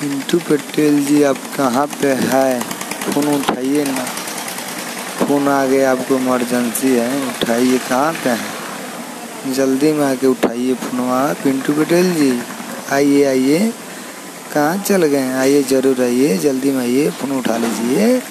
पिंटू पटेल जी, आप कहाँ पे है? फ़ोन उठाइए ना। फ़ोन आ गया, आपको इमरजेंसी है। उठाइए, कहाँ पे हैं? जल्दी में आके उठाइए फ़ोनवा पिंटू पटेल जी, आइए आइए। कहाँ चल गए हैं? आइए, ज़रूर आइए। जल्दी में आइए, फ़ोन उठा लीजिए।